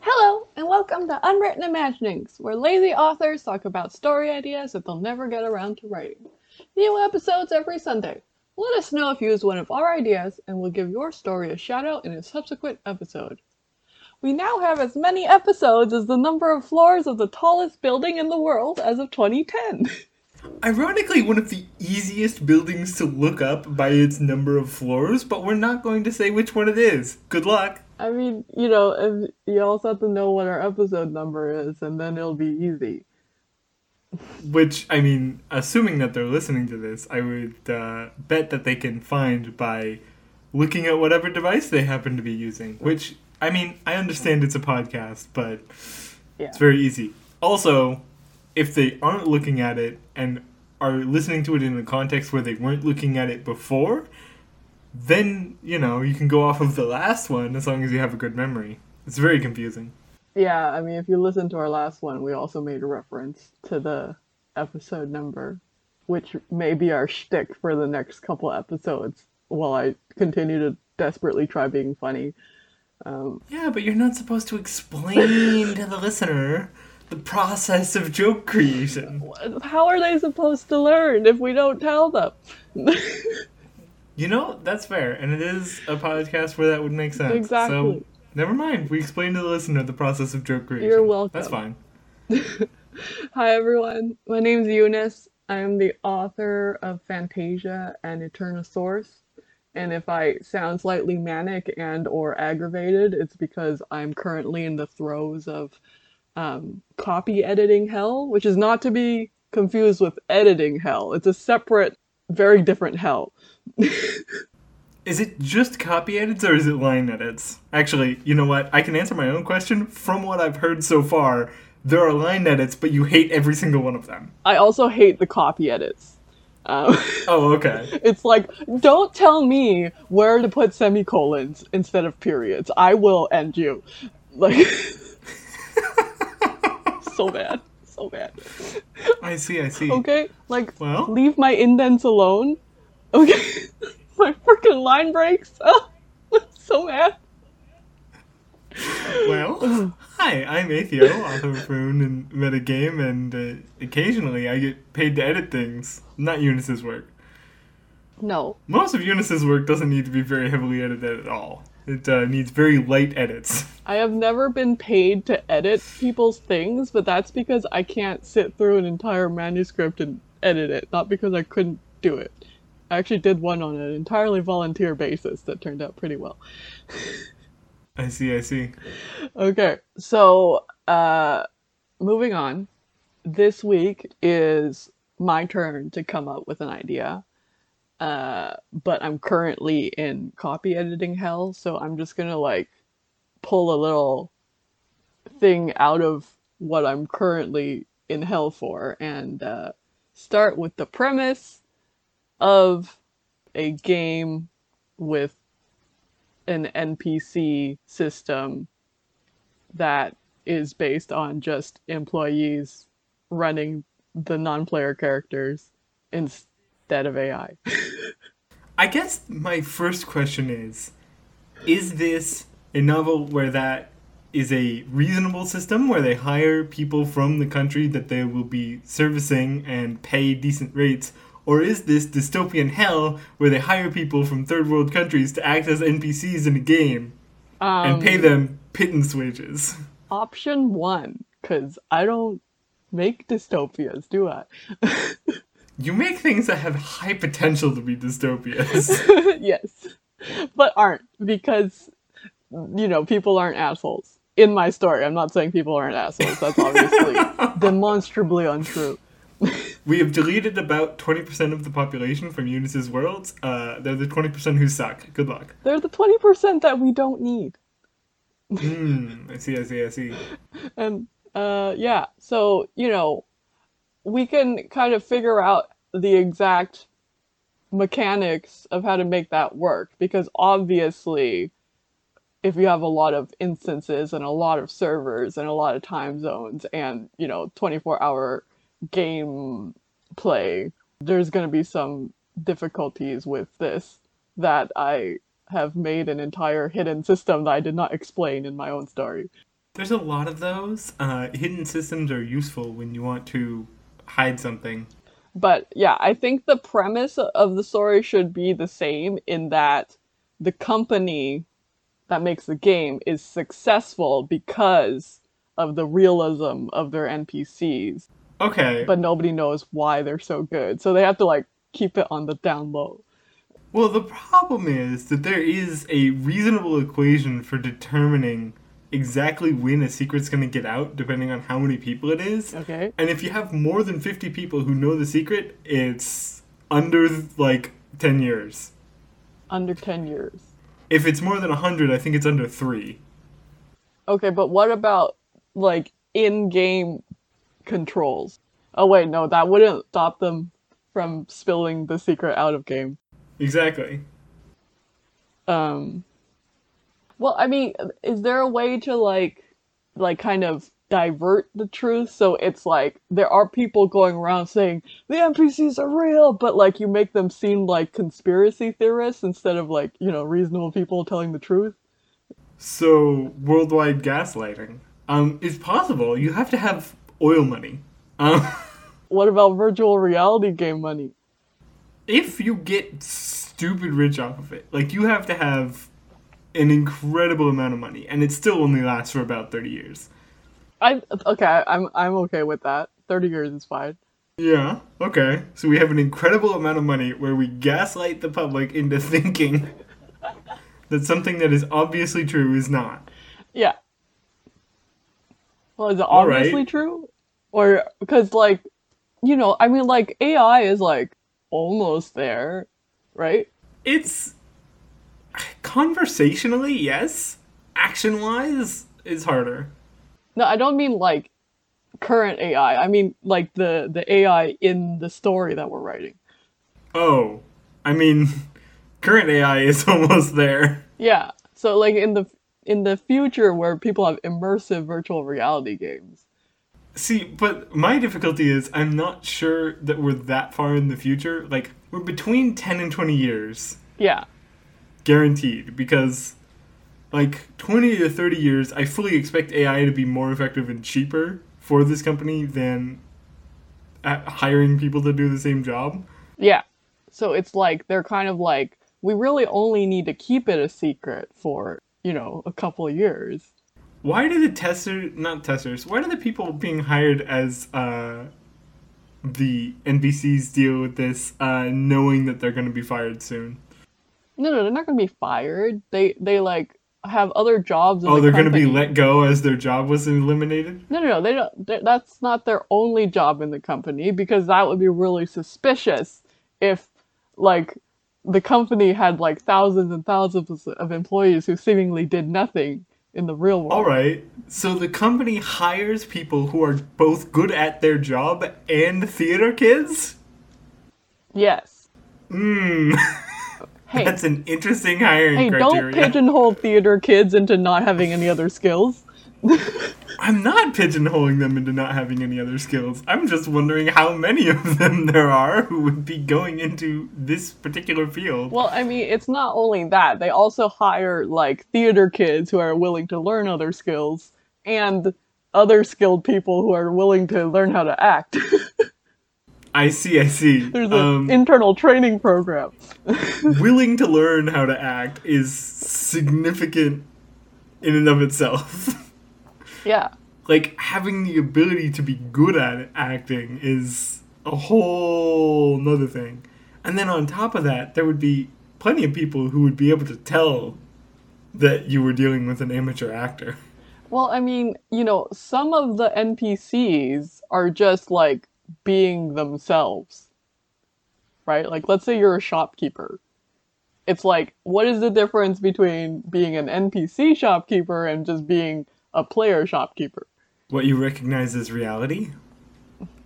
Hello, and welcome to Unwritten Imaginings, where lazy authors talk about story ideas that they'll never get around to writing. New episodes every Sunday. Let us know if you use one of our ideas, and we'll give your story a shout out in a subsequent episode. We now have as many episodes as the number of floors of the tallest building in the world as of 2010. Ironically, one of the easiest buildings to look up by its number of floors, but we're not going to say which one it is. Good luck. I mean, you know, you also have to know what our episode number is, and then it'll be easy. Which, I mean, assuming that they're listening to this, I would uh, bet that they can find by looking at whatever device they happen to be using. Which, I mean, I understand it's a podcast, but Yeah. it's very easy. Also, if they aren't looking at it and are listening to it in a context where they weren't looking at it before, then, you know, you can go off of the last one as long as you have a good memory. It's very confusing. Yeah, I mean, if you listen to our last one, we also made a reference to the episode number, which may be our shtick for the next couple episodes while I continue to desperately try being funny. Um, Yeah, but you're not supposed to explain to the listener the process of joke creation. how are they supposed to learn if we don't tell them? You know, that's fair, and it is a podcast where that would make sense. Exactly. So, never mind. We explained to the listener the process of joke creation. You're welcome. That's fine. Hi, everyone. My name's Eunice. I'm the author of Fantasia and Eternosaurus. And if I sound slightly manic and or aggravated, it's because I'm currently in the throes of um, copy editing hell, which is not to be confused with editing hell. It's a separate, very different hell. Is it just copy edits or is it line edits? Actually, you know what? I can answer my own question. From what I've heard so far, there are line edits, but you hate every single one of them. I also hate the copy edits. Um, Oh, okay. It's like, don't tell me where to put semicolons instead of periods. I will end you. Like, so bad. So bad. I see, I see. Okay? Like, Well, leave my indents alone. Okay? my freaking line breaks. Oh, so mad. Well. Hi, I'm Atheo, author of Rune and Metagame, and uh, occasionally I get paid to edit things. Not Eunice's work. No. Most of Eunice's work doesn't need to be very heavily edited at all. It uh, needs very light edits. I have never been paid to edit people's things, but that's because I can't sit through an entire manuscript and edit it, not because I couldn't do it. I actually did one on an entirely volunteer basis that turned out pretty well. I see, I see. Okay, so uh moving on. This week is my turn to come up with an idea. Uh but I'm currently in copy editing hell, so I'm just to like pull a little thing out of what I'm currently in hell for and uh start with the premise of a game with an NPC system that is based on just employees running the non-player characters instead of AI. I guess my first question is Is this a novel where that is a reasonable system where they hire people from the country that they will be servicing and pay decent rates? Or is this dystopian hell where they hire people from third world countries to act as NPCs in a game and pay um, them pittance wages? Option 1 cuz I don't make dystopias, do I? You make things that have high potential to be dystopias. yes. But aren't because you know, people aren't assholes. In my story, I'm not saying people aren't assholes. That's obviously demonstrably untrue. We have deleted about 20% of the population from Eunice's worlds. Uh, they're the 20% who suck. Good luck. They're the 20% that we don't need. Hmm, I see, I see, I see. And uh yeah, so, you know, we can kind of figure out the exact mechanics of how to make that work because obviously if you have a lot of instances and a lot of servers and a lot of time zones and, you know, 24 hour game play, there's going to be some difficulties with this that I have made an entire hidden system that I did not explain in my own story. There's a lot of those. Uh, hidden systems are useful when you want to hide something. But yeah, I think the premise of the story should be the same in that the company that makes the game is successful because of the realism of their NPCs. Okay. But nobody knows why they're so good. So they have to like keep it on the down low. Well, the problem is that there is a reasonable equation for determining exactly when a secret's going to get out, depending on how many people it is. Okay. And if you have more than 50 people who know the secret, it's under like 10 years. Under 10 years. If it's more than 100, I think it's under 3. Okay, but what about like in game controls? Oh, wait, no, that wouldn't stop them from spilling the secret out of game. Exactly. Um, well, I mean, is there a way to like, like, kind of divert the truth so it's like there are people going around saying the NPCs are real, but like you make them seem like conspiracy theorists instead of like you know reasonable people telling the truth? So worldwide gaslighting um, is possible. You have to have oil money. Um, What about virtual reality game money? if you get stupid rich off of it, like you have to have an incredible amount of money, and it still only lasts for about thirty years. I okay, I'm I'm okay with that. Thirty years is fine. Yeah. Okay. So we have an incredible amount of money where we gaslight the public into thinking that something that is obviously true is not. Yeah. Well, is it All right. obviously true? Or because like, you know, I mean, like AI is like almost there, right? It's conversationally, yes. Action wise, is harder. No, I don't mean like current AI. I mean like the the AI in the story that we're writing. Oh, I mean, current AI is almost there. Yeah. So like in the in the future where people have immersive virtual reality games. See, but my difficulty is I'm not sure that we're that far in the future. Like, we're between 10 and 20 years, Yeah. guaranteed, because, like, 20 to 30 years, I fully expect AI to be more effective and cheaper for this company than at hiring people to do the same job. Yeah. So it's like they're kind of like we really only need to keep it a secret for, you know, a couple of years. Why do the testers, not testers, why do the people being hired as uh, the NPCs deal with this, uh, knowing that they're going to be fired soon? No, no, they're not going to be fired. They they like have other jobs in Oh, the they're going to be let go as their job was eliminated? No, no, no. They don't. That's not their only job in the company because that would be really suspicious if, like, the company had like thousands and thousands of employees who seemingly did nothing in the real world. All right. So the company hires people who are both good at their job and theater kids? Yes. Mmm. Hey, That's an interesting hiring hey, don't pigeonhole theater kids into not having any other skills. I'm not pigeonholing them into not having any other skills. I'm just wondering how many of them there are who would be going into this particular field. Well, I mean, it's not only that. They also hire like theater kids who are willing to learn other skills and other skilled people who are willing to learn how to act. I see, I see. There's an Um, internal training program. willing to learn how to act is significant in and of itself. Yeah. like having the ability to be good at acting is a whole nother thing. And then on top of that, there would be plenty of people who would be able to tell that you were dealing with an amateur actor. Well, I mean, you know, some of the NPCs are just like being themselves. Right? Like, let's say you're a shopkeeper. It's like, what is the difference between being an NPC shopkeeper and just being a player shopkeeper? What you recognize as reality,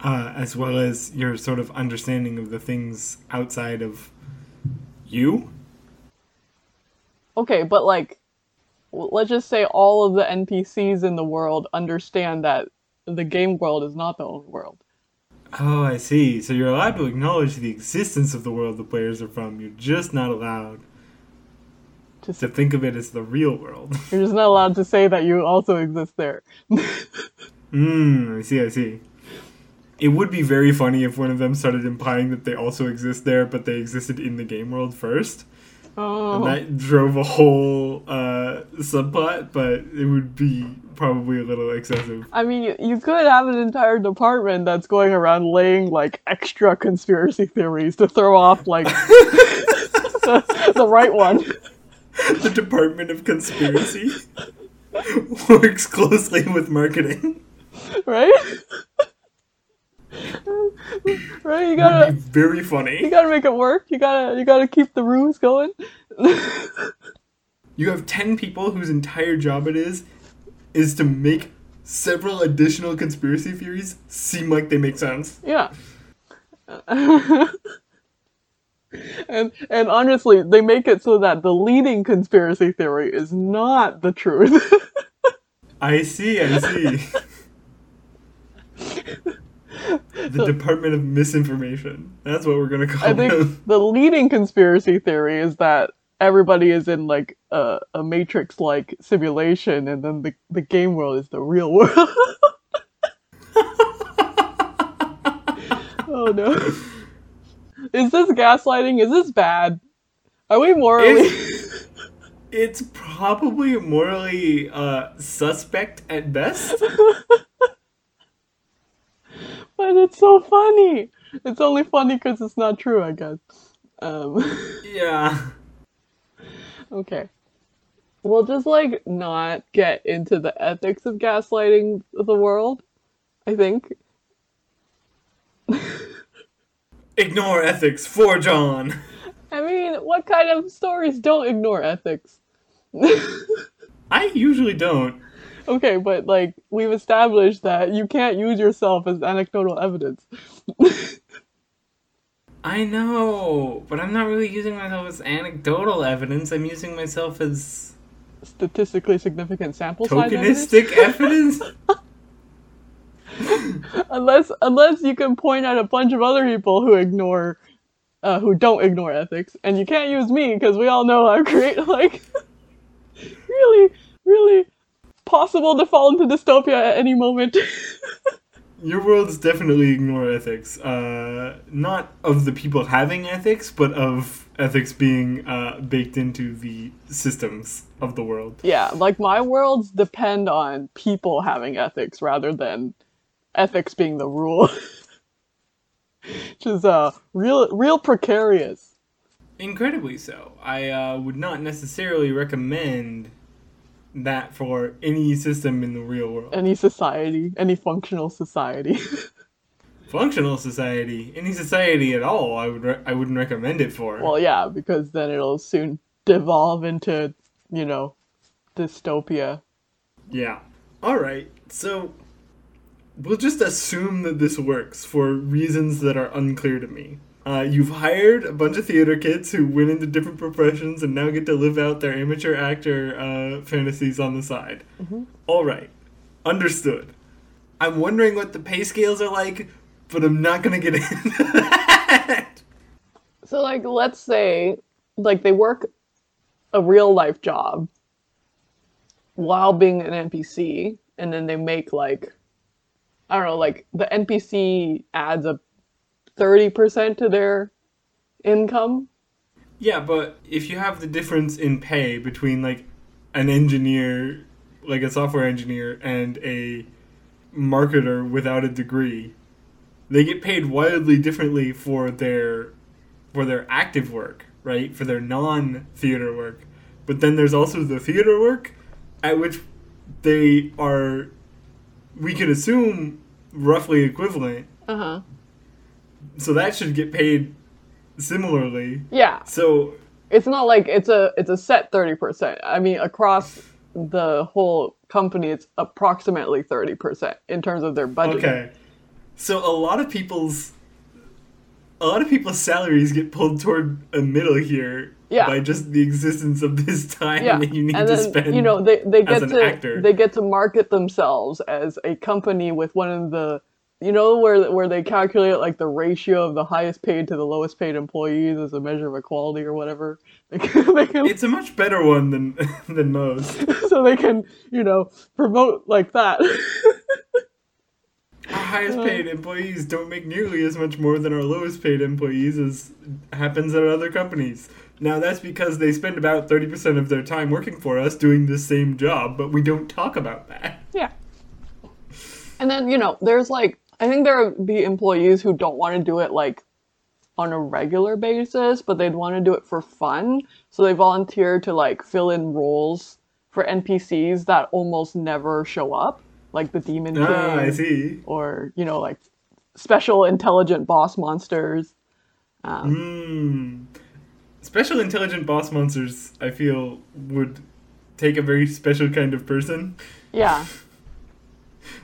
uh, as well as your sort of understanding of the things outside of you. Okay, but like, let's just say all of the NPCs in the world understand that the game world is not the only world. Oh, I see. So you're allowed to acknowledge the existence of the world the players are from. You're just not allowed Just, to think of it as the real world. you're just not allowed to say that you also exist there. Hmm, I see, I see. It would be very funny if one of them started implying that they also exist there, but they existed in the game world first. Oh, And that drove a whole uh, subplot, but it would be probably a little excessive. I mean, you, you could have an entire department that's going around laying like extra conspiracy theories to throw off like the, the right one. the Department of Conspiracy works closely with marketing. right? right, you gotta be very funny. you gotta make it work. You gotta you gotta keep the ruse going. You have 10 people whose entire job it is is to make several additional conspiracy theories seem like they make sense. yeah. and and honestly, they make it so that the leading conspiracy theory is not the truth. I see, I see. the Department of Misinformation. That's what we're gonna call it. I think them. the leading conspiracy theory is that everybody is in like a, a matrix like simulation and then the, the game world is the real world. oh no. Is this gaslighting? Is this bad? Are we morally It's, it's probably morally uh, suspect at best. but it's so funny. It's only funny because it's not true, I guess. Um Yeah. Okay. We'll just like not get into the ethics of gaslighting the world, I think. Ignore ethics for John. I mean, what kind of stories don't ignore ethics? I usually don't. Okay, but like we've established that you can't use yourself as anecdotal evidence. I know, but I'm not really using myself as anecdotal evidence. I'm using myself as Statistically significant sample size evidence. tokenistic evidence. Unless unless you can point at a bunch of other people who ignore uh, who don't ignore ethics, and you can't use me because we all know I'm great like really, really possible to fall into dystopia at any moment. Your worlds definitely ignore ethics. Uh, not of the people having ethics, but of ethics being uh, baked into the systems of the world. yeah, like my worlds depend on people having ethics rather than ethics being the rule. Which is uh real real precarious. Incredibly so. I uh, would not necessarily recommend that for any system in the real world. Any society, any functional society. Functional society, any society at all, I would re- I wouldn't recommend it for. well, yeah, because then it'll soon devolve into, you know, dystopia. Yeah. All right. So we'll just assume that this works for reasons that are unclear to me. Uh, you've hired a bunch of theater kids who went into different professions and now get to live out their amateur actor uh, fantasies on the side. All right. Understood. I'm wondering what the pay scales are like, but I'm not going to get into that. So like let's say like they work a real life job while being an NPC and then they make like I don't know, like the NPC adds a 30% to their income. Yeah, but if you have the difference in pay between like an engineer, like a software engineer, and a marketer without a degree, they get paid wildly differently for their for their active work, right? For their non-theater work. But then there's also the theater work at which they are we can assume roughly equivalent. Uh-huh. So that should get paid similarly. Yeah. So It's not like it's a it's a set 30%. I mean across the whole company it's approximately 30% in terms of their budget. Okay. So a lot of people's a lot of people's salaries get pulled toward a middle here Yeah. by just the existence of this time yeah, that you need and to spend. you know they they as get an to actor. they get to market themselves as a company with one of the you know where where they calculate like the ratio of the highest paid to the lowest paid employees as a measure of equality or whatever. They can, they can it's a much better one than than most. so they can you know promote like that. Our highest uh. paid employees don't make nearly as much more than our lowest paid employees as happens at other companies. Now that's because they spend about 30% of their time working for us doing the same job, but we don't talk about that. Yeah. And then, you know, there's like, I think there would be employees who don't want to do it like on a regular basis, but they'd want to do it for fun. So they volunteer to like fill in roles for NPCs that almost never show up, like the Demon King. Ah, I see. Or, you know, like special intelligent boss monsters. Hmm. Special intelligent boss monsters, I feel, would take a very special kind of person. Yeah.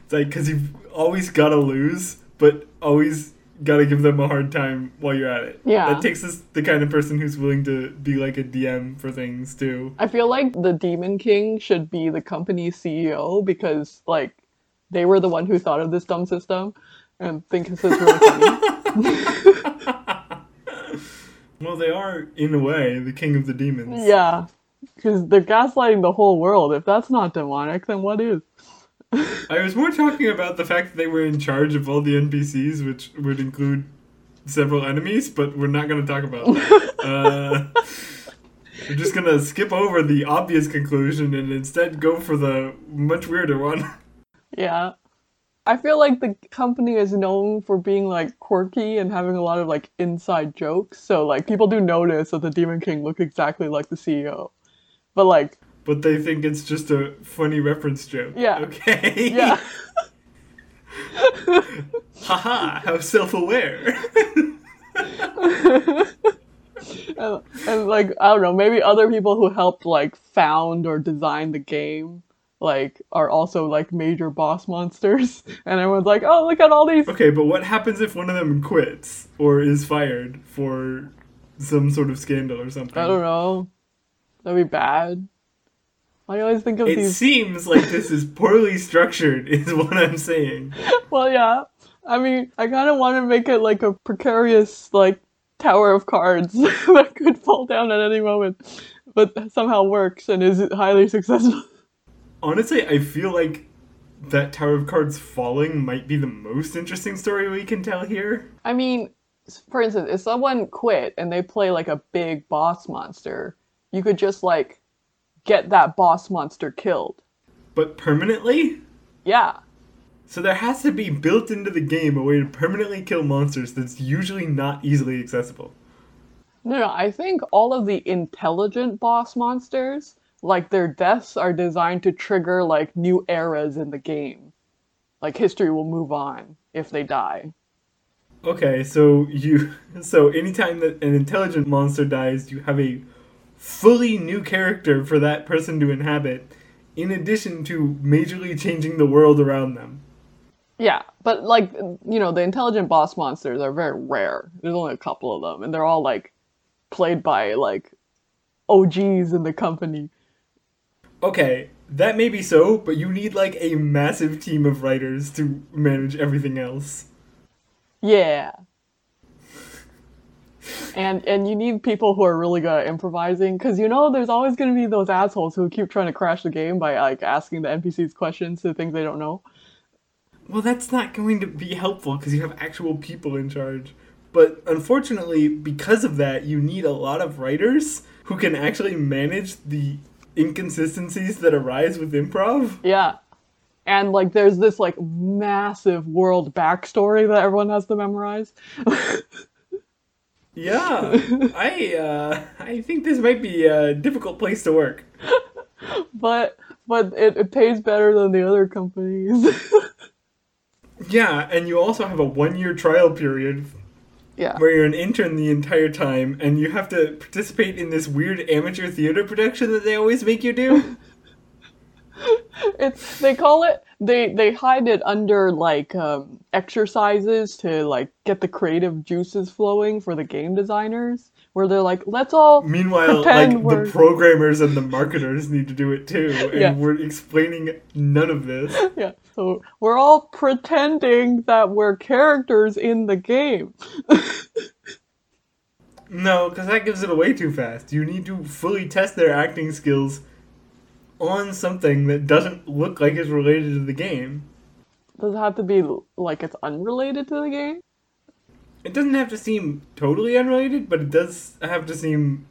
It's like, because you've always got to lose, but always got to give them a hard time while you're at it. Yeah. That takes us the kind of person who's willing to be like a DM for things, too. I feel like the Demon King should be the company CEO because, like, they were the one who thought of this dumb system and think this is really funny. Well, they are, in a way, the king of the demons. yeah, because they're gaslighting the whole world. If that's not demonic, then what is? I was more talking about the fact that they were in charge of all the NPCs, which would include several enemies, but we're not going to talk about that. uh, we're just going to skip over the obvious conclusion and instead go for the much weirder one. Yeah. I feel like the company is known for being like quirky and having a lot of like inside jokes. So like people do notice that the Demon King look exactly like the CEO. But like, But they think it's just a funny reference joke. Yeah. Okay. yeah. Haha, how self aware. and, and like I don't know, maybe other people who helped like found or design the game like are also like major boss monsters and everyone's like, "Oh, look at all these." okay, but what happens if one of them quits or is fired for some sort of scandal or something? I don't know. That'd be bad. I always think of It these seems like this is poorly structured, is what I'm saying. Well, yeah. I mean, I kind of want to make it like a precarious like tower of cards that could fall down at any moment, but somehow works and is highly successful. Honestly, I feel like that Tower of Cards falling might be the most interesting story we can tell here. I mean, for instance, if someone quit and they play like a big boss monster, you could just like get that boss monster killed. But permanently? Yeah. So there has to be built into the game a way to permanently kill monsters that's usually not easily accessible. No, no, I think all of the intelligent boss monsters, like their deaths are designed to trigger like new eras in the game. Like history will move on if they die. Okay, so you so anytime that an intelligent monster dies, you have a fully new character for that person to inhabit, in addition to majorly changing the world around them. Yeah, but like you know, the intelligent boss monsters are very rare. There's only a couple of them, and they're all like played by like OGs in the company. Okay, that may be so, but you need like a massive team of writers to manage everything else. Yeah. And and you need people who are really good at improvising because you know there's always going to be those assholes who keep trying to crash the game by like asking the NPCs questions to things they don't know. Well, that's not going to be helpful because you have actual people in charge. But unfortunately, because of that, you need a lot of writers who can actually manage the inconsistencies that arise with improv. Yeah. And like there's this like massive world backstory that everyone has to memorize. Yeah, I uh, I think this might be a difficult place to work. but but it, it pays better than the other companies. Yeah, and you also have a one-year trial period yeah. where you're an intern the entire time, and you have to participate in this weird amateur theater production that they always make you do. It's they call it they they hide it under like um, exercises to like get the creative juices flowing for the game designers, where they're like, let's all Meanwhile, like we're- the programmers and the marketers need to do it too, and Yeah. we're explaining none of this. yeah, so we're all pretending that we're characters in the game. No, because that gives it away too fast. You need to fully test their acting skills on something that doesn't look like it's related to the game. Does it have to be like it's unrelated to the game? It doesn't have to seem totally unrelated, but it does have to seem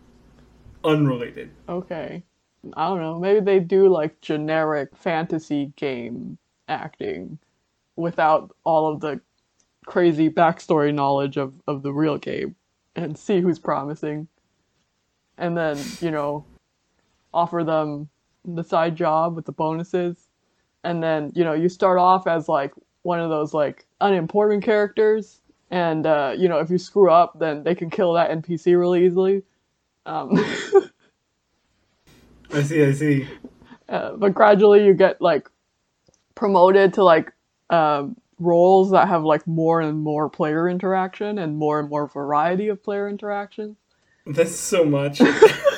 unrelated. Okay. I don't know. Maybe they do like generic fantasy game acting without all of the crazy backstory knowledge of, of the real game and see who's promising. And then, you know, offer them the side job with the bonuses. And then, you know, you start off as like one of those like unimportant characters. And, uh, you know, if you screw up, then they can kill that NPC really easily. Um, I see, I see. Uh, but gradually you get like promoted to like um, roles that have like more and more player interaction and more and more variety of player interaction. That's so much.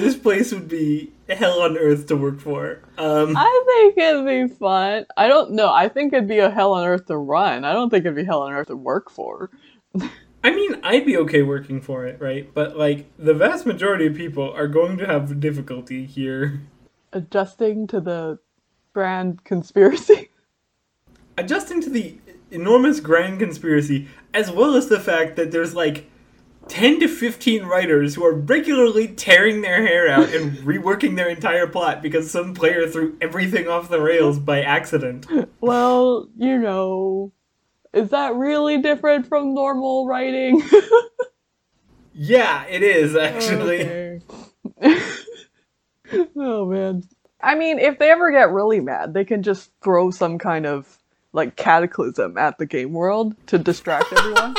this place would be hell on earth to work for. Um, I think it'd be fun. I don't know. I think it'd be a hell on earth to run. I don't think it'd be hell on earth to work for. I mean, I'd be okay working for it, right? But like the vast majority of people are going to have difficulty here Adjusting to the grand conspiracy. adjusting to the enormous grand conspiracy, as well as the fact that there's like 10 to 15 writers who are regularly tearing their hair out and reworking their entire plot because some player threw everything off the rails by accident. well, you know, is that really different from normal writing? Yeah, it is oh, actually. Okay. oh man. I mean, if they ever get really mad, they can just throw some kind of like cataclysm at the game world to distract everyone.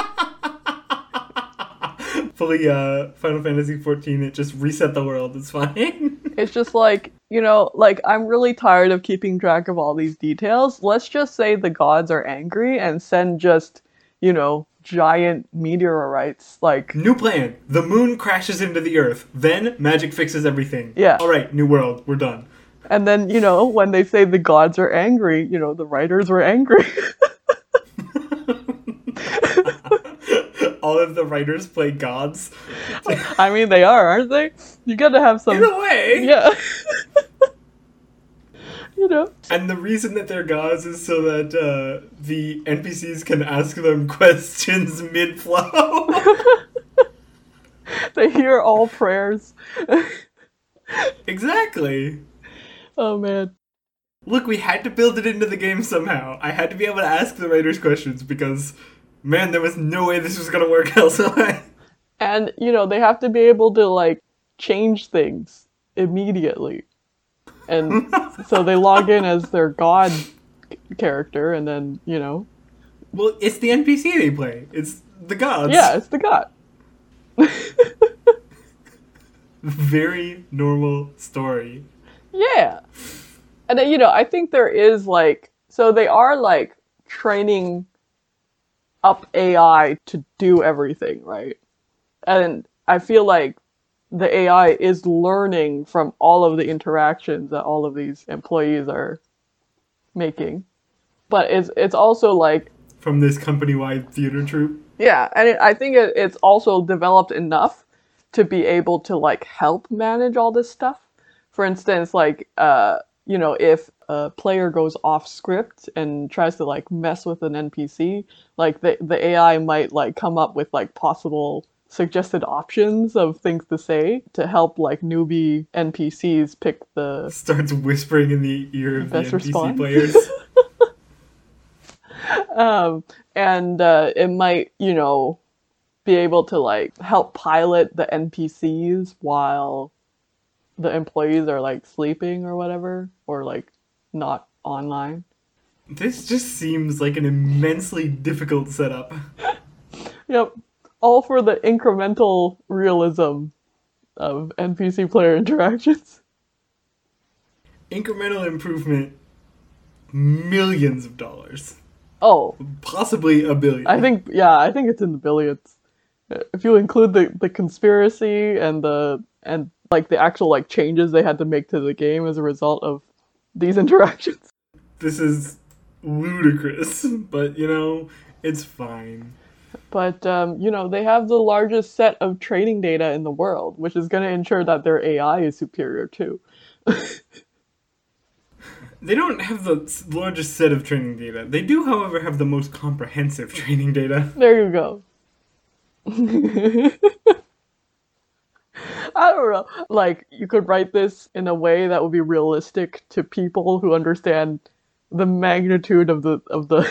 Fully uh Final Fantasy 14 it just reset the world. It's fine. it's just like, you know, like I'm really tired of keeping track of all these details. Let's just say the gods are angry and send just, you know, giant meteorites like new plan. The moon crashes into the earth. Then magic fixes everything. Yeah. All right, new world. We're done. and then, you know, when they say the gods are angry, you know, the writers were angry. All of the writers play gods. I mean, they are, aren't they? You got to have some In a way. Yeah. you know. And the reason that they're gods is so that uh, the NPCs can ask them questions mid flow. They hear all prayers. exactly. Oh man. Look, we had to build it into the game somehow. I had to be able to ask the writers questions because, man, there was no way this was gonna work elsewhere. And you know, they have to be able to like change things immediately. And so they log in as their god character and then, you know, well, it's the NPC they play. It's the gods. yeah, it's the god. Very normal story. Yeah. And then, you know, I think there is like so they are like training up AI to do everything, right? And I feel like the AI is learning from all of the interactions that all of these employees are making. But it's it's also like From this company wide theater troupe. yeah, and it, I think it, it's also developed enough to be able to like help manage all this stuff. For instance, like uh, you know, if a player goes off script and tries to like mess with an NPC, like the the AI might like come up with like possible suggested options of things to say to help like newbie NPCs pick the Starts whispering in the ear of the Best NPC response. players. um, and uh, it might, you know, be able to like help pilot the NPCs while the employees are like sleeping or whatever, or like not online. this just seems like an immensely difficult setup. Yep, all for the incremental realism of NPC player interactions. Incremental improvement, millions of dollars. Oh, Possibly a billion. I think yeah, I think it's in the billions. if you include the the conspiracy and the and like the actual like changes they had to make to the game as a result of these interactions. This is ludicrous, but you know, it's fine. But um, you know, they have the largest set of training data in the world, which is going to ensure that their AI is superior too. They don't have the largest set of training data. They do, however, have the most comprehensive training data. There you go. I don't know. Like, you could write this in a way that would be realistic to people who understand the magnitude of the of the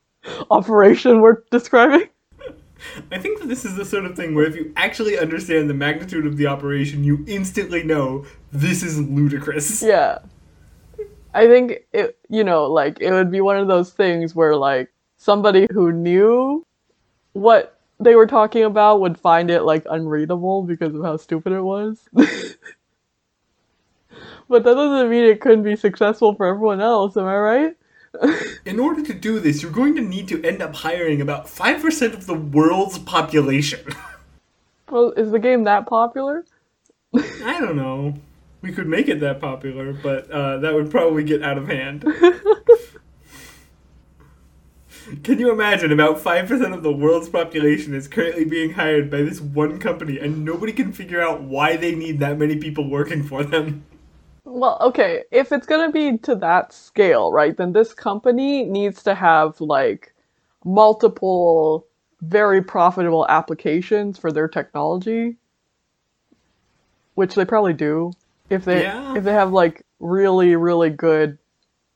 operation we're describing. I think that this is the sort of thing where if you actually understand the magnitude of the operation, you instantly know this is ludicrous. Yeah. I think it, you know, like it would be one of those things where like somebody who knew what they were talking about would find it like unreadable because of how stupid it was. but that doesn't mean it couldn't be successful for everyone else, am I right? In order to do this, you're going to need to end up hiring about 5% of the world's population. Well, is the game that popular? I don't know. We could make it that popular, but uh, that would probably get out of hand. Can you imagine about 5% of the world's population is currently being hired by this one company and nobody can figure out why they need that many people working for them? Well, okay, if it's gonna be to that scale, right, then this company needs to have like multiple very profitable applications for their technology, which they probably do. If they Yeah. if they have like really really good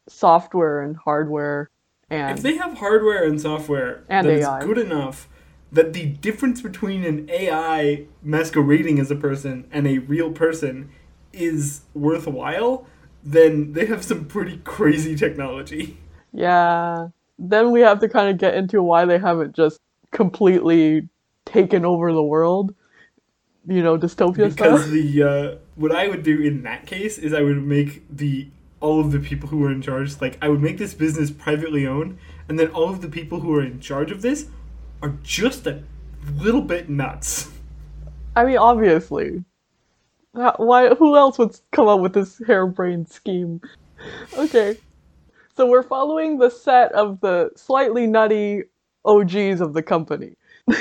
software and hardware and If they have hardware and software And that is AI. good enough that the difference between an AI masquerading as a person and a real person is worthwhile, then they have some pretty crazy technology. yeah, then we have to kind of get into why they haven't just completely taken over the world. You know, dystopia Because stuff. the uh, what I would do in that case is I would make the all of the people who are in charge like I would make this business privately owned, and then all of the people who are in charge of this are just a little bit nuts. I mean, obviously. How- Why? Who else would come up with this harebrained scheme? Okay, so we're following the set of the slightly nutty OGs of the company.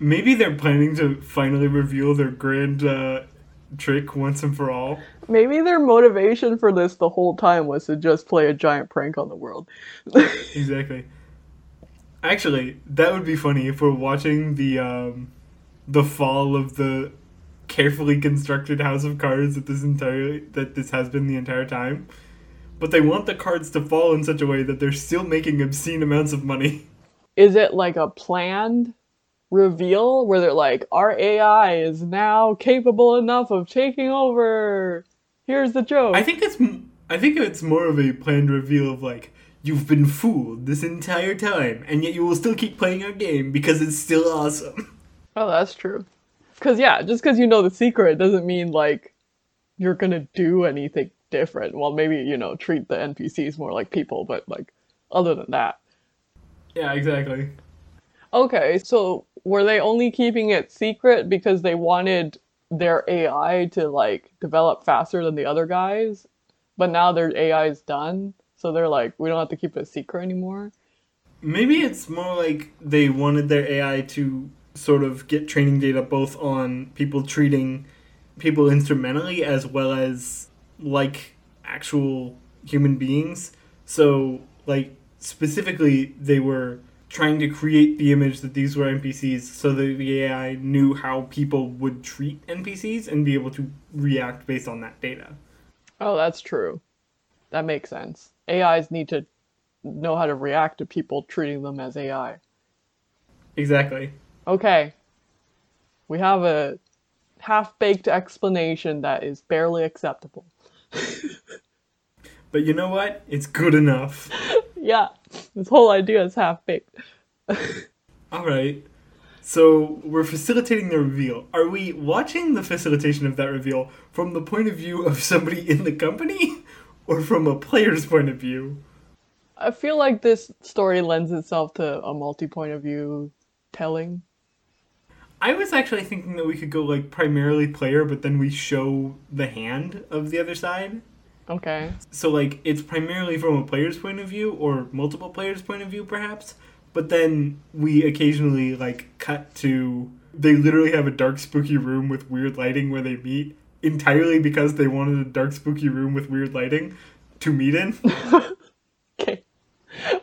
Maybe they're planning to finally reveal their grand uh, trick once and for all. Maybe their motivation for this the whole time was to just play a giant prank on the world. Exactly. Actually, that would be funny if we're watching the um, the fall of the carefully constructed house of cards that this entire that this has been the entire time. But they want the cards to fall in such a way that they're still making obscene amounts of money. Is it like a planned reveal where they're like, our AI is now capable enough of taking over? Here's the joke. I think it's I think it's more of a planned reveal of like you've been fooled this entire time, and yet you will still keep playing our game because it's still awesome. Oh, that's true. Cause yeah, just because you know the secret doesn't mean like you're gonna do anything different. Well, maybe you know treat the NPCs more like people, but like other than that. Yeah, exactly. Okay, so were they only keeping it secret because they wanted their AI to like develop faster than the other guys, but now their AI is done, so they're like, we don't have to keep it secret anymore. Maybe it's more like they wanted their AI to sort of get training data both on people treating people instrumentally as well as like actual human beings. So, like, specifically, they were trying to create the image that these were NPCs so that the AI knew how people would treat NPCs and be able to react based on that data. Oh, that's true. That makes sense. AIs need to know how to react to people treating them as AI. Exactly. Okay. We have a half baked explanation that is barely acceptable. But you know what? It's good enough. Yeah, this whole idea is half baked. All right. So we're facilitating the reveal. Are we watching the facilitation of that reveal from the point of view of somebody in the company or from a player's point of view? I feel like this story lends itself to a multi point of view telling. I was actually thinking that we could go like primarily player, but then we show the hand of the other side. Okay. So like it's primarily from a player's point of view or multiple players' point of view perhaps, but then we occasionally like cut to they literally have a dark spooky room with weird lighting where they meet entirely because they wanted a dark spooky room with weird lighting to meet in. Okay.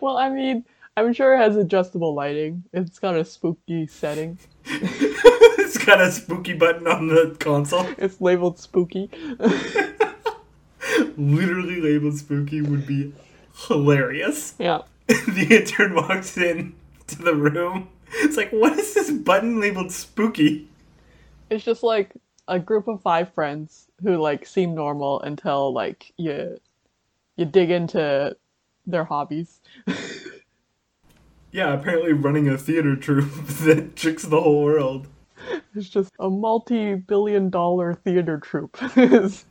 Well, I mean, I'm sure it has adjustable lighting. It's got a spooky setting. it's got a spooky button on the console. It's labeled spooky. Literally labeled spooky would be hilarious. yeah. the intern walks in to the room. It's like, what is this button labeled spooky? It's just like a group of five friends who like seem normal until like you you dig into their hobbies. Yeah, apparently running a theater troupe that tricks the whole world. It's just a multi-billion dollar theater troupe. is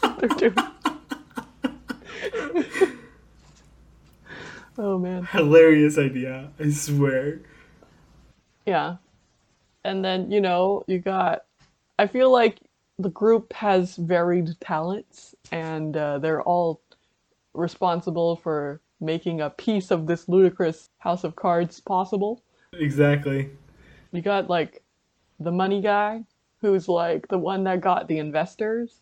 what they're doing. Oh man. Hilarious idea, I swear. Yeah. And then, you know, you got. I feel like the group has varied talents, and uh, they're all responsible for making a piece of this ludicrous House of Cards possible. Exactly. You got, like, the money guy, who's, like, the one that got the investors,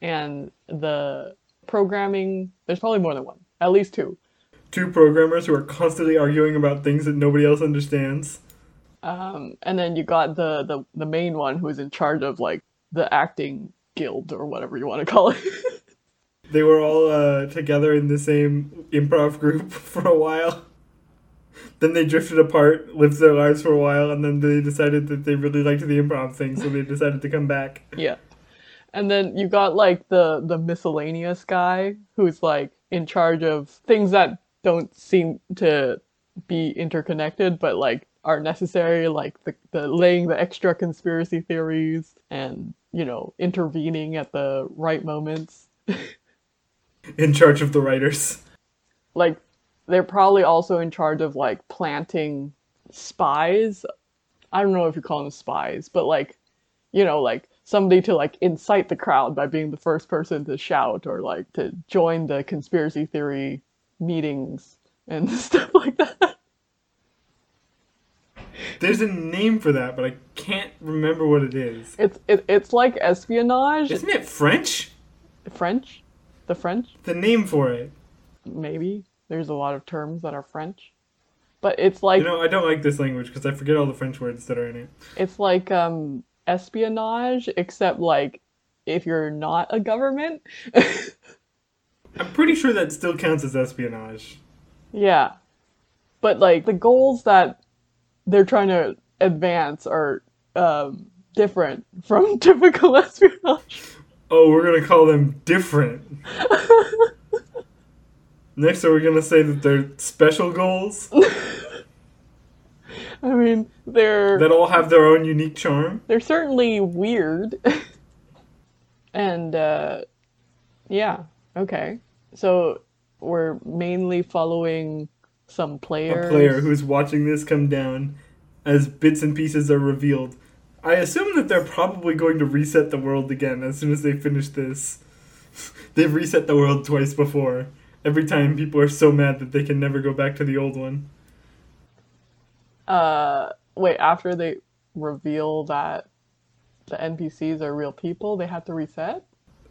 and the programming. There's probably more than one, at least two. Two programmers who are constantly arguing about things that nobody else understands. Um, and then you got the, the the main one who's in charge of like the acting guild or whatever you want to call it. They were all uh, together in the same improv group for a while. Then they drifted apart, lived their lives for a while, and then they decided that they really liked the improv thing, so they decided to come back. yeah. And then you got like the the miscellaneous guy who's like in charge of things that don't seem to be interconnected but like are necessary like the, the laying the extra conspiracy theories and you know intervening at the right moments In charge of the writers. like they're probably also in charge of like planting spies. I don't know if you call them spies, but like you know, like somebody to like incite the crowd by being the first person to shout or like to join the conspiracy theory meetings and stuff like that. There's a name for that, but I can't remember what it is. It's it, it's like espionage. Isn't it French? French, the French The name for it. maybe. There's a lot of terms that are French, but it's like You know, I don't like this language because I forget all the French words that are in it. it's like um espionage except like if you're not a government I'm pretty sure that still counts as espionage. yeah but like the goals that they're trying to advance are um different from typical espionage Oh, we're gonna call them different. Next, are we gonna say that they're special goals i mean they're that all have their own unique charm? they're certainly weird and uh yeah okay so we're mainly following some player. A player who's watching this come down as bits and pieces are revealed. I assume that they're probably going to reset the world again as soon as they finish this. They've reset the world twice before. Every time people are so mad that they can never go back to the old one. uh wait after they reveal that the npcs are real people they have to reset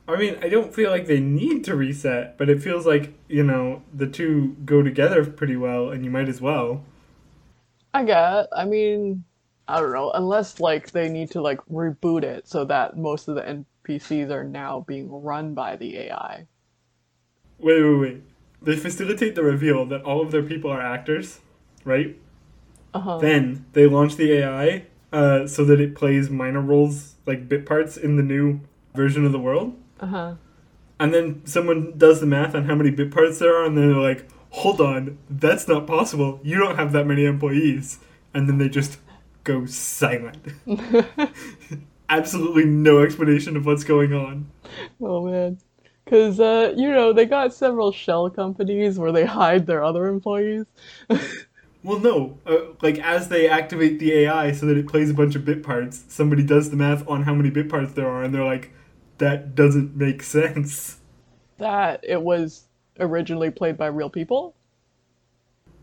I mean, I don't feel like they need to reset, but it feels like, you know, the two go together pretty well, and you might as well. i get i mean i don't know unless like they need to like reboot it so that most of the npcs are now being run by the ai Wait, wait, wait. They facilitate the reveal that all of their people are actors, right? uh-huh Then they launch the AI uh, so that it plays minor roles, like bit parts, in the new version of the world. Uh-huh And then someone does the math on how many bit parts there are, and then they're like, hold on, that's not possible. You don't have that many employees. And then they just go silent. Absolutely no explanation of what's going on. oh man because uh you know they got several shell companies where they hide their other employees Well, no. Uh, like as they activate the AI so that it plays a bunch of bit parts, somebody does the math on how many bit parts there are, and they're like, "That doesn't make sense." That it was originally played by real people.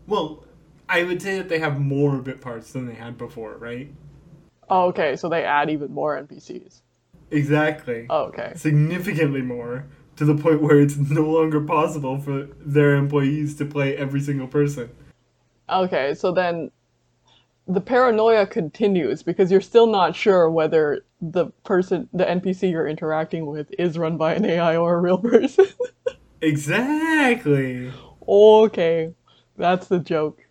Well, I would say that they have more bit parts than they had before, right? Oh, okay, so they add even more NPCs. Exactly. Oh, okay. Significantly more to the point where it's no longer possible for their employees to play every single person. Okay, so then the paranoia continues because you're still not sure whether the person, the NPC you're interacting with, is run by an AI or a real person. Exactly. okay, that's the joke.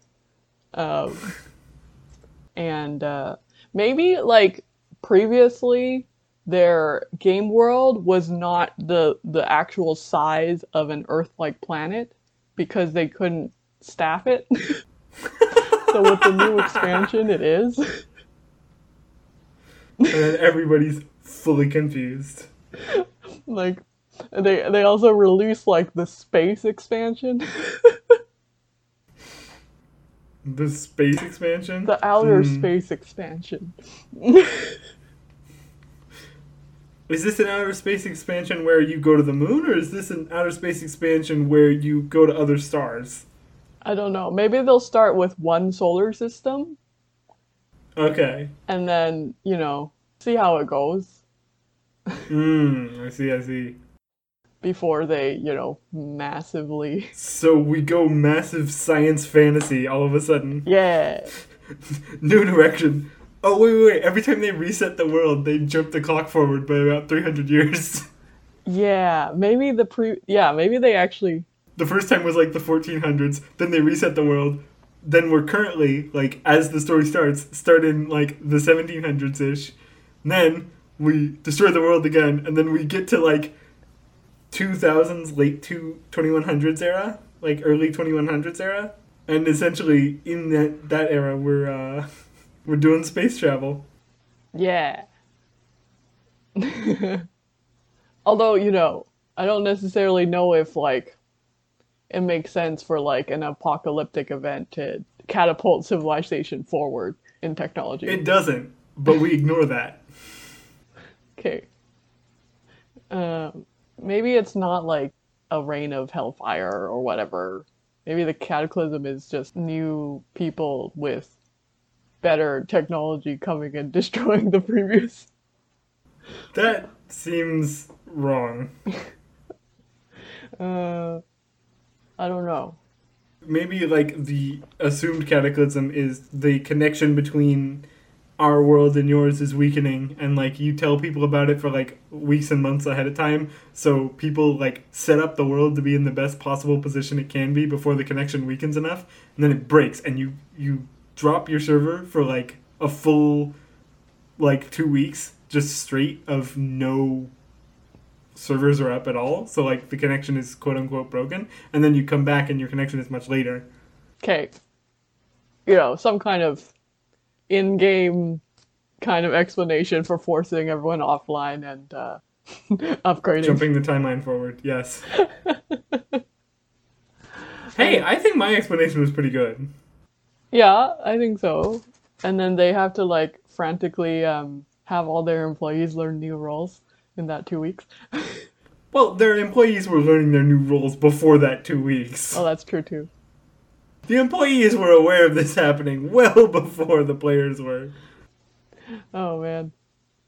Um, and uh, maybe like previously, their game world was not the the actual size of an Earth-like planet because they couldn't staff it. so with the new expansion, it is. And then everybody's fully confused. like they they also released like the space expansion, The space expansion? the outer Hmm. space expansion. Is this an outer space expansion where you go to the moon, or is this an outer space expansion where you go to other stars? I don't know. Maybe they'll start with one solar system Okay. and then, you know, see how it goes Hmm, I see, I see. before they, you know, massively. So we go massive science fantasy all of a sudden. Yeah. New direction. Oh, wait, wait, wait. Every time they reset the world, they jump the clock forward by about 300 years. Yeah, maybe the pre Yeah, maybe they actually The first time was like the 1400s, then they reset the world. Then we're currently, like, as the story starts, start in like the 1700s ish. Then we destroy the world again, and then we get to like 2000s, late two, 2100s era, like early 2100s era. And essentially, in that, that era, we're, uh, we're doing space travel. Yeah. Although, you know, I don't necessarily know if like it makes sense for like an apocalyptic event to catapult civilization forward in technology. It doesn't, but we ignore that. Okay. Um, maybe it's not like a reign of hellfire or whatever. Maybe the cataclysm is just new people with better technology coming and destroying the previous. That seems wrong. Uh, I don't know. maybe like the assumed cataclysm is the connection between our world and yours is weakening and like you tell people about it for like weeks and months ahead of time so people like set up the world to be in the best possible position it can be before the connection weakens enough and then it breaks and you you drop your server for like a full like 2 weeks just straight of no servers are up at all so like the connection is quote unquote broken and then you come back and your connection is much later Okay. You know, some kind of in game kind of explanation for forcing everyone offline and uh, upgrading. jumping the timeline forward yes hey i think my explanation was pretty good Yeah, I think so. And then they have to like frantically um, have all their employees learn new roles in that two weeks. well their employees were learning their new roles before that two weeks Oh, that's true too. the employees were aware of this happening well before the players were Oh man.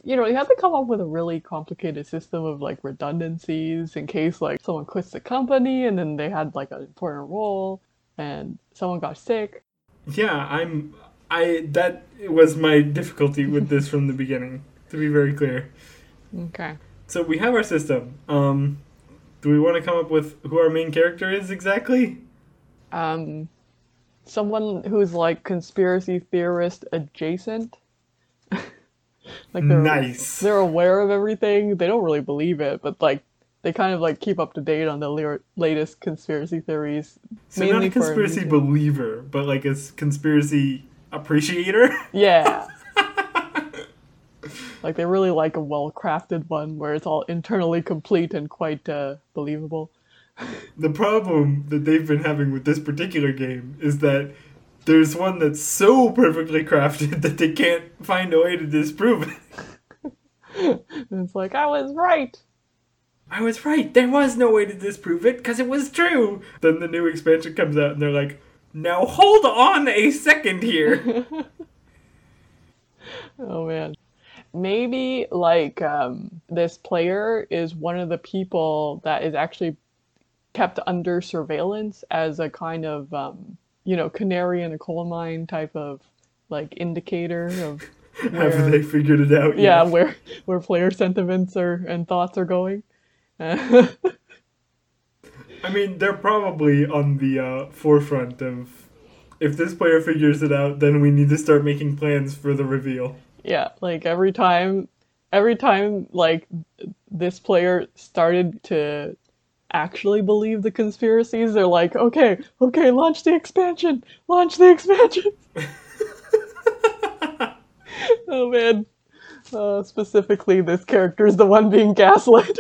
You know, you have to come up with a really complicated system of like redundancies in case like someone quits the company and then they had like an important role and someone got sick. yeah i'm i that was my difficulty with this from the beginning to be very clear Okay. so we have our system um do we want to come up with who our main character is exactly Um someone who's like conspiracy theorist adjacent. like they're nice they're aware of everything. They don't really believe it, but like they kind of like keep up to date on the le- latest conspiracy theories. So not a conspiracy believer, but like a conspiracy appreciator. Yeah. Like they really like a well-crafted one where it's all internally complete and quite uh, believable. the problem that they've been having with this particular game is that there's one that's so perfectly crafted that they can't find a way to disprove it. It's like, I was right. I was right. There was no way to disprove it because it was true. Then the new expansion comes out and they're like, now hold on a second here. Oh man. Maybe like um, this player is one of the people that is actually kept under surveillance as a kind of um, you know canary in a coal mine type of like indicator of Have they figured it out yeah yet? where where player sentiments are and thoughts are going. I mean, they're probably on the uh, forefront of if this player figures it out, then we need to start making plans for the reveal. Yeah, like every time every time like this player started to actually believe the conspiracies, they're like, okay, okay, launch the expansion, launch the expansion. oh man. Uh, specifically, this character is the one being gaslit.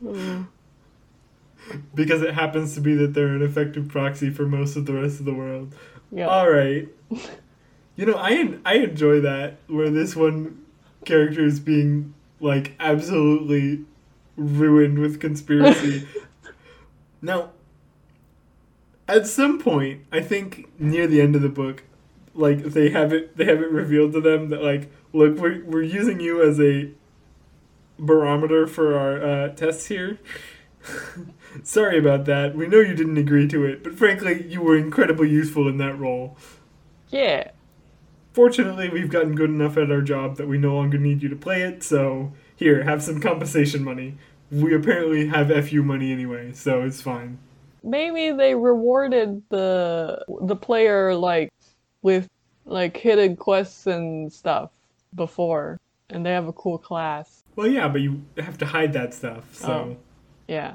because it happens to be that they're an effective proxy for most of the rest of the world. Yeah. All right. You know, I I enjoy that where this one character is being like absolutely ruined with conspiracy. now, at some point, I think near the end of the book, like they have it they have it revealed to them that like look we're we're using you as a barometer for our uh, tests here. Sorry about that. We know you didn't agree to it, but frankly, you were incredibly useful in that role. yeah. Fortunately, we've gotten good enough at our job that we no longer need you to play it, so here, have some compensation money. We apparently have FU money anyway, so it's fine. Maybe they rewarded the the player like with like hidden quests and stuff before, and they have a cool class. Well, yeah, but you have to hide that stuff, so. Oh. Yeah.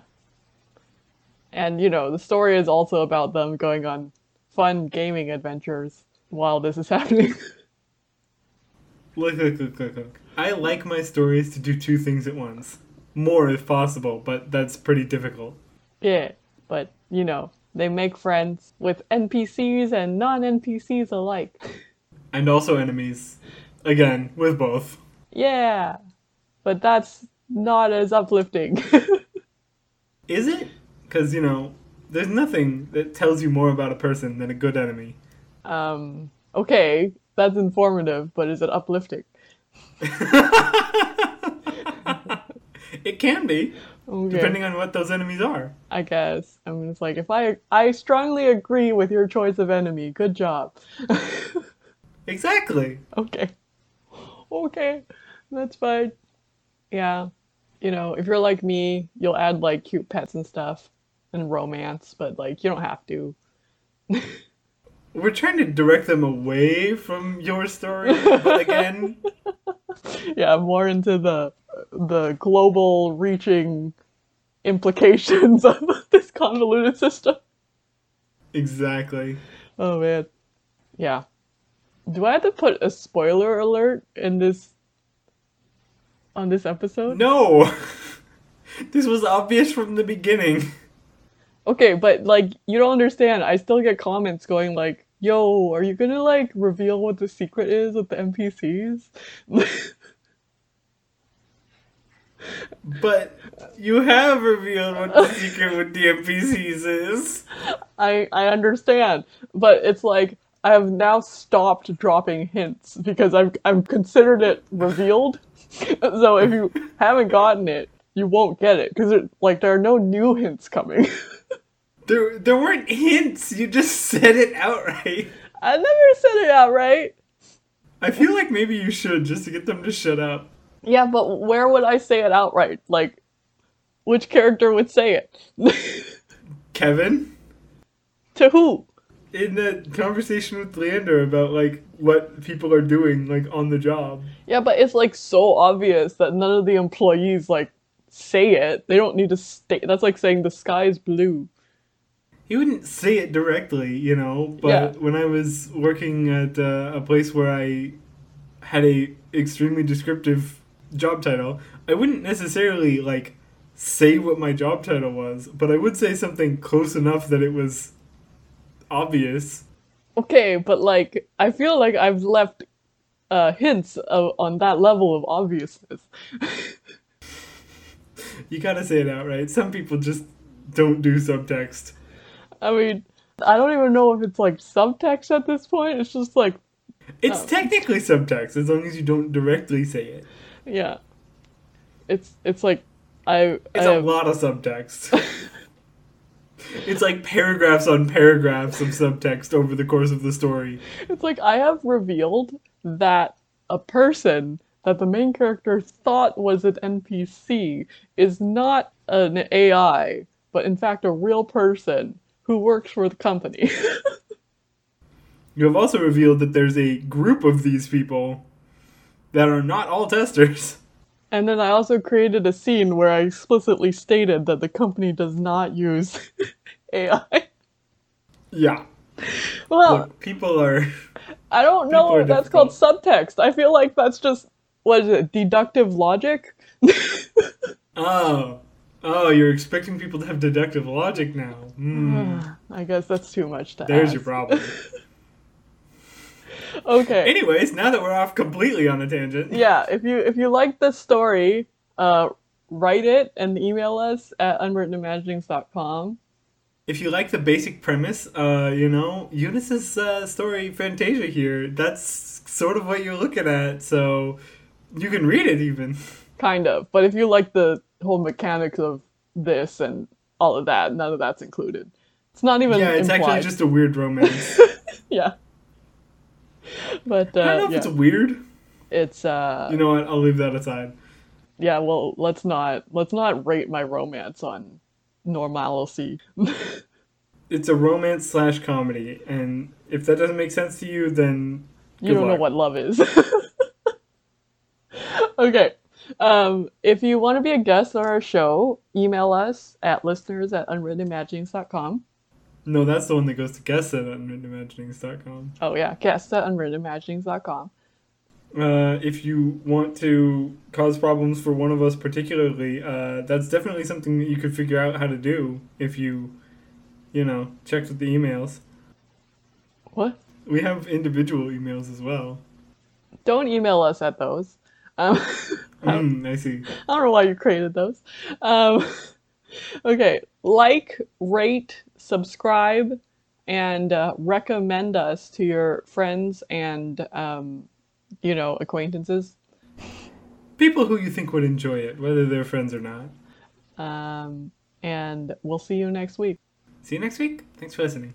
And you know, the story is also about them going on fun gaming adventures while this is happening. Look, look, look, look, look. I like my stories to do two things at once. More if possible, but that's pretty difficult. yeah, but you know, they make friends with NPCs and non-NPCs alike. And also enemies. Again, with both. Yeah. But that's not as uplifting. Is it? Because, you know, there's nothing that tells you more about a person than a good enemy. um okay, that's informative, but is it uplifting? it can be, Okay. depending on what those enemies are. I guess. I mean, it's like if I I strongly agree with your choice of enemy. Good job. Exactly. okay. Okay. That's fine. Yeah. You know, if you're like me, you'll add like cute pets and stuff and romance, but like you don't have to. We're trying to direct them away from your story, but again, Yeah, more into the the global reaching implications of this convoluted system. exactly. Oh man. Yeah. Do I have to put a spoiler alert in this on this episode? No! this was obvious from the beginning. Okay, but like you don't understand. I still get comments going like, "Yo, are you gonna like reveal what the secret is with the NPCs?" But you have revealed what the secret with the NPCs is. I I understand, but it's like I have now stopped dropping hints because I've I've considered it revealed. so if you haven't gotten it, you won't get it because like there are no new hints coming. There, there weren't hints. You just said it outright. I never said it outright. I feel like maybe you should just to get them to shut up. Yeah, but where would I say it outright? Like, which character would say it? Kevin, to who? In the conversation with Leander about like what people are doing like on the job. Yeah, but it's like so obvious that none of the employees like say it. They don't need to state. That's like saying the sky is blue. He wouldn't say it directly, you know, but Yeah. when I was working at uh, a place where I had a extremely descriptive job title, I wouldn't necessarily like say what my job title was, but I would say something close enough that it was obvious. Okay, but like I feel like I've left uh, hints of, on that level of obviousness. You gotta say it outright. Some people just don't do subtext. I mean, I don't even know if it's like subtext at this point. It's just like, It's Oh. technically subtext as long as you don't directly say it. yeah, it's it's like I It's I a lot of subtext. it's like paragraphs on paragraphs of subtext over the course of the story. It's like I have revealed that a person that the main character thought was an NPC is not an AI, but in fact a real person who works for the company. You have also revealed that there's a group of these people that are not all testers. And then I also created a scene where I explicitly stated that the company does not use AI. Yeah. Well, Look, people are. I don't know if that's called subtext. I feel like that's just what is it, deductive logic? Oh. Oh, you're expecting people to have deductive logic now. Hmm. I guess that's too much to There's ask. your problem. Okay. Anyways, now that we're off completely on a tangent, yeah, if you if you like this story, uh, write it and email us at unwrittenimaginings.com. if you like the basic premise, uh, you know, Eunice's uh, story, Fantasia here, that's sort of what you're looking at, so you can read it even. Kind of. But if you like the whole mechanics of this and all of that, none of that's included. It's not even yeah, it's implied. actually just a weird romance. yeah. But uh, I don't know if yeah, it's weird. it's uh You know what? I'll leave that aside. yeah, well, let's not let's not rate my romance on normalcy. It's a romance slash comedy, and if that doesn't make sense to you, then you don't know what love is. okay. Um, if you want to be a guest on our show, email us at listeners at unwrittenimaginings.com. no, that's the one that goes to guest at unwrittenimaginings.com. Oh, yeah, guest at unwrittenimaginings.com. Uh, if you want to cause problems for one of us particularly, uh, that's definitely something that you could figure out how to do if you, you know, checked with the emails. What? We have individual emails as well. Don't email us at those. Um, Mm, I see. I don't know why you created those. Um, okay, like, rate, subscribe, and uh, recommend us to your friends and, um, you know, acquaintances. People who you think would enjoy it, whether they're friends or not. Um, and we'll see you next week. See you next week. Thanks for listening.